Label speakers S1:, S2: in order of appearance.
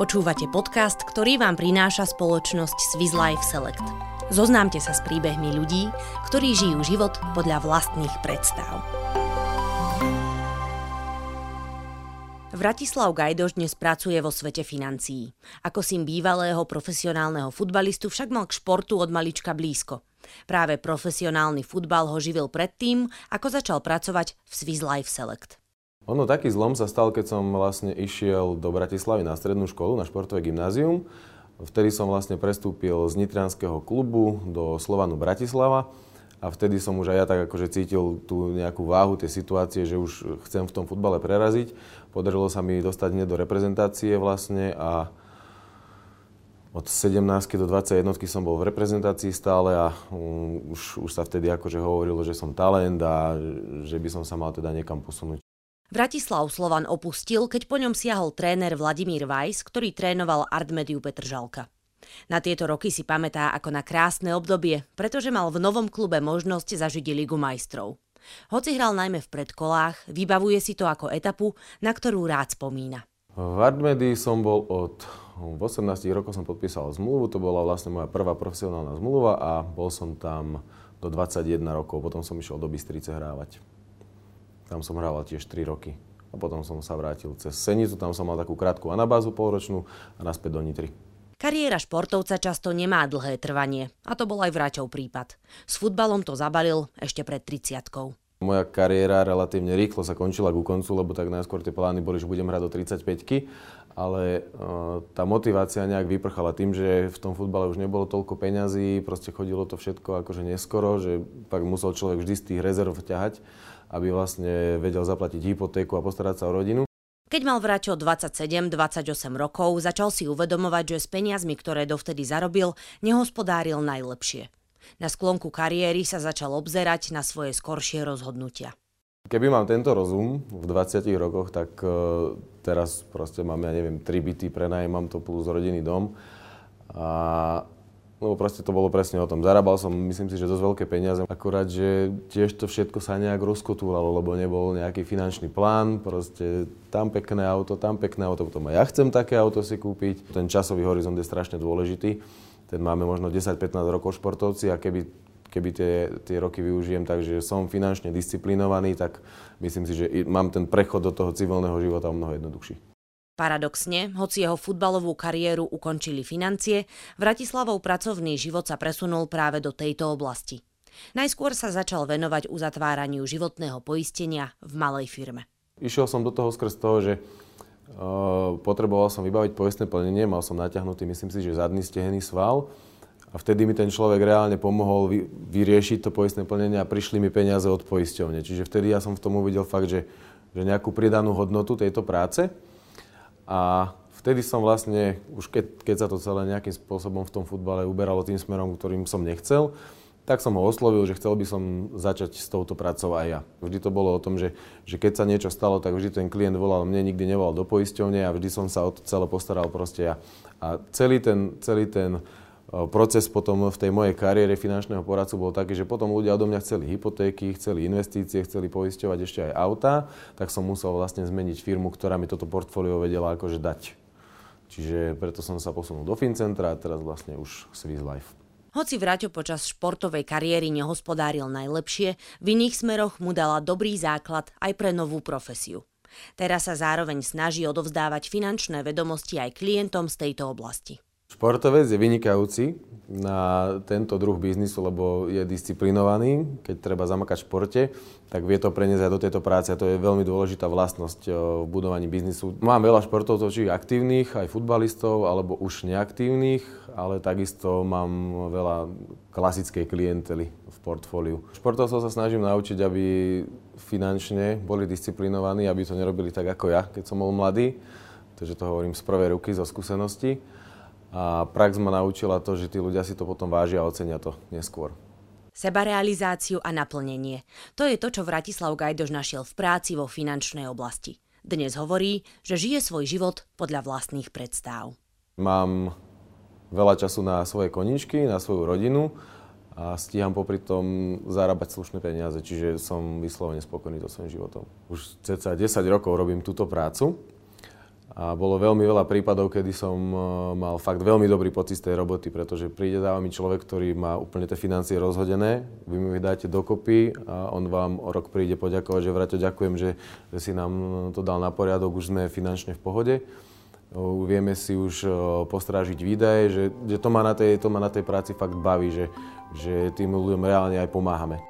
S1: Počúvate podcast, ktorý vám prináša spoločnosť Swiss Life Select. Zoznámte sa s príbehmi ľudí, ktorí žijú život podľa vlastných predstav. Vratislav Gajdoš dnes pracuje vo svete financií. Ako syn bývalého profesionálneho futbalistu však mal k športu od malička blízko. Práve profesionálny futbal ho živil predtým, ako začal pracovať v Swiss Life Select.
S2: Ono taký zlom sa stal, keď som vlastne išiel do Bratislavy na strednú školu, na športové gymnázium. Vtedy som vlastne prestúpil z Nitrianského klubu do Slovanu Bratislava a vtedy som už aj ja tak akože cítil tú nejakú váhu tej situácie, že už chcem v tom futbale preraziť. Podarilo sa mi dostať hneď do reprezentácie vlastne a od 17 do 21 som bol v reprezentácii stále a um, už, už sa vtedy akože hovorilo, že som talent a že by som sa mal teda niekam posunúť.
S1: Vratislav Slovan opustil, keď po ňom siahol tréner Vladimír Weiss, ktorý trénoval Artmediu Petržalka. Na tieto roky si pamätá ako na krásne obdobie, pretože mal v novom klube možnosť zažiť Ligu majstrov. Hoci hral najmä v predkolách, vybavuje si to ako etapu, na ktorú rád spomína.
S2: V Artmedii som bol od 18 rokov som podpísal zmluvu, to bola vlastne moja prvá profesionálna zmluva a bol som tam do 21 rokov, potom som išiel do Bystrice hrávať. Tam som hrával tiež 3 roky. A potom som sa vrátil cez Senicu, tam som mal takú krátku anabázu polročnú a naspäť do Nitry.
S1: Kariéra športovca často nemá dlhé trvanie a to bol aj Vráťov prípad. S futbalom to zabalil ešte pred 30
S2: moja kariéra relatívne rýchlo sa končila ku koncu, lebo tak najskôr tie plány boli, že budem hrať do 35 ale uh, tá motivácia nejak vyprchala tým, že v tom futbale už nebolo toľko peňazí, proste chodilo to všetko akože neskoro, že pak musel človek vždy z tých rezerv ťahať aby vlastne vedel zaplatiť hypotéku a postarať sa o rodinu.
S1: Keď mal Vraťo 27-28 rokov, začal si uvedomovať, že s peniazmi, ktoré dovtedy zarobil, nehospodáril najlepšie. Na sklonku kariéry sa začal obzerať na svoje skoršie rozhodnutia.
S2: Keby mám tento rozum v 20 rokoch, tak uh, teraz proste mám, ja neviem, tri byty, prenajímam to plus rodinný dom. A lebo proste to bolo presne o tom. Zarábal som, myslím si, že dosť veľké peniaze. Akurát, že tiež to všetko sa nejak rozkotúralo, lebo nebol nejaký finančný plán. Proste tam pekné auto, tam pekné auto, potom aj ja chcem také auto si kúpiť. Ten časový horizont je strašne dôležitý. Ten máme možno 10-15 rokov športovci a keby keby tie, tie roky využijem tak, že som finančne disciplinovaný, tak myslím si, že mám ten prechod do toho civilného života o mnoho jednoduchší.
S1: Paradoxne, hoci jeho futbalovú kariéru ukončili financie, Vratislavov pracovný život sa presunul práve do tejto oblasti. Najskôr sa začal venovať uzatváraniu životného poistenia v malej firme.
S2: Išiel som do toho skrz toho, že potreboval som vybaviť poistné plnenie, mal som natiahnutý, myslím si, že zadný stehený sval a vtedy mi ten človek reálne pomohol vy, vyriešiť to poistné plnenie a prišli mi peniaze od poisťovne. Čiže vtedy ja som v tom uvidel fakt, že, že nejakú pridanú hodnotu tejto práce. A vtedy som vlastne, už keď, keď sa to celé nejakým spôsobom v tom futbale uberalo tým smerom, ktorým som nechcel, tak som ho oslovil, že chcel by som začať s touto prácou aj ja. Vždy to bolo o tom, že, že keď sa niečo stalo, tak vždy ten klient volal mne, nikdy nevolal do poisťovne a vždy som sa o to celé postaral proste ja. A celý ten, celý ten proces potom v tej mojej kariére finančného poradcu bol taký, že potom ľudia odo mňa chceli hypotéky, chceli investície, chceli poisťovať ešte aj auta, tak som musel vlastne zmeniť firmu, ktorá mi toto portfólio vedela akože dať. Čiže preto som sa posunul do Fincentra a teraz vlastne už Swiss Life.
S1: Hoci Vraťo počas športovej kariéry nehospodáril najlepšie, v iných smeroch mu dala dobrý základ aj pre novú profesiu. Teraz sa zároveň snaží odovzdávať finančné vedomosti aj klientom z tejto oblasti.
S2: Športovec je vynikajúci na tento druh biznisu, lebo je disciplinovaný. Keď treba zamakať v športe, tak vie to preniesť aj do tejto práce a to je veľmi dôležitá vlastnosť v budovaní biznisu. Mám veľa športovcov, či aktívnych, aj futbalistov, alebo už neaktívnych, ale takisto mám veľa klasickej klientely v portfóliu. Športovcov sa snažím naučiť, aby finančne boli disciplinovaní, aby to nerobili tak ako ja, keď som bol mladý. Takže to hovorím z prvej ruky, zo skúsenosti. A prax ma naučila to, že tí ľudia si to potom vážia a ocenia to neskôr.
S1: Sebarealizáciu a naplnenie. To je to, čo Vratislav Gajdoš našiel v práci vo finančnej oblasti. Dnes hovorí, že žije svoj život podľa vlastných predstav.
S2: Mám veľa času na svoje koničky, na svoju rodinu a stíham popri tom zarábať slušné peniaze, čiže som vyslovene spokojný so svojím životom. Už cca 10 rokov robím túto prácu A bolo veľmi veľa prípadov, kedy som e, mal fakt veľmi dobrý pocit z tej roboty, pretože príde za vami človek, ktorý má úplne tie financie rozhodené, vy mu ich dáte dokopy a on vám o rok príde poďakovať, že Vraťo, ďakujem, že, že si nám to dal na poriadok, už sme finančne v pohode. Vieme si už postrážiť výdaje, že, že to, ma na tej, to ma na tej práci fakt baví, že, že tým ľuďom reálne aj pomáhame.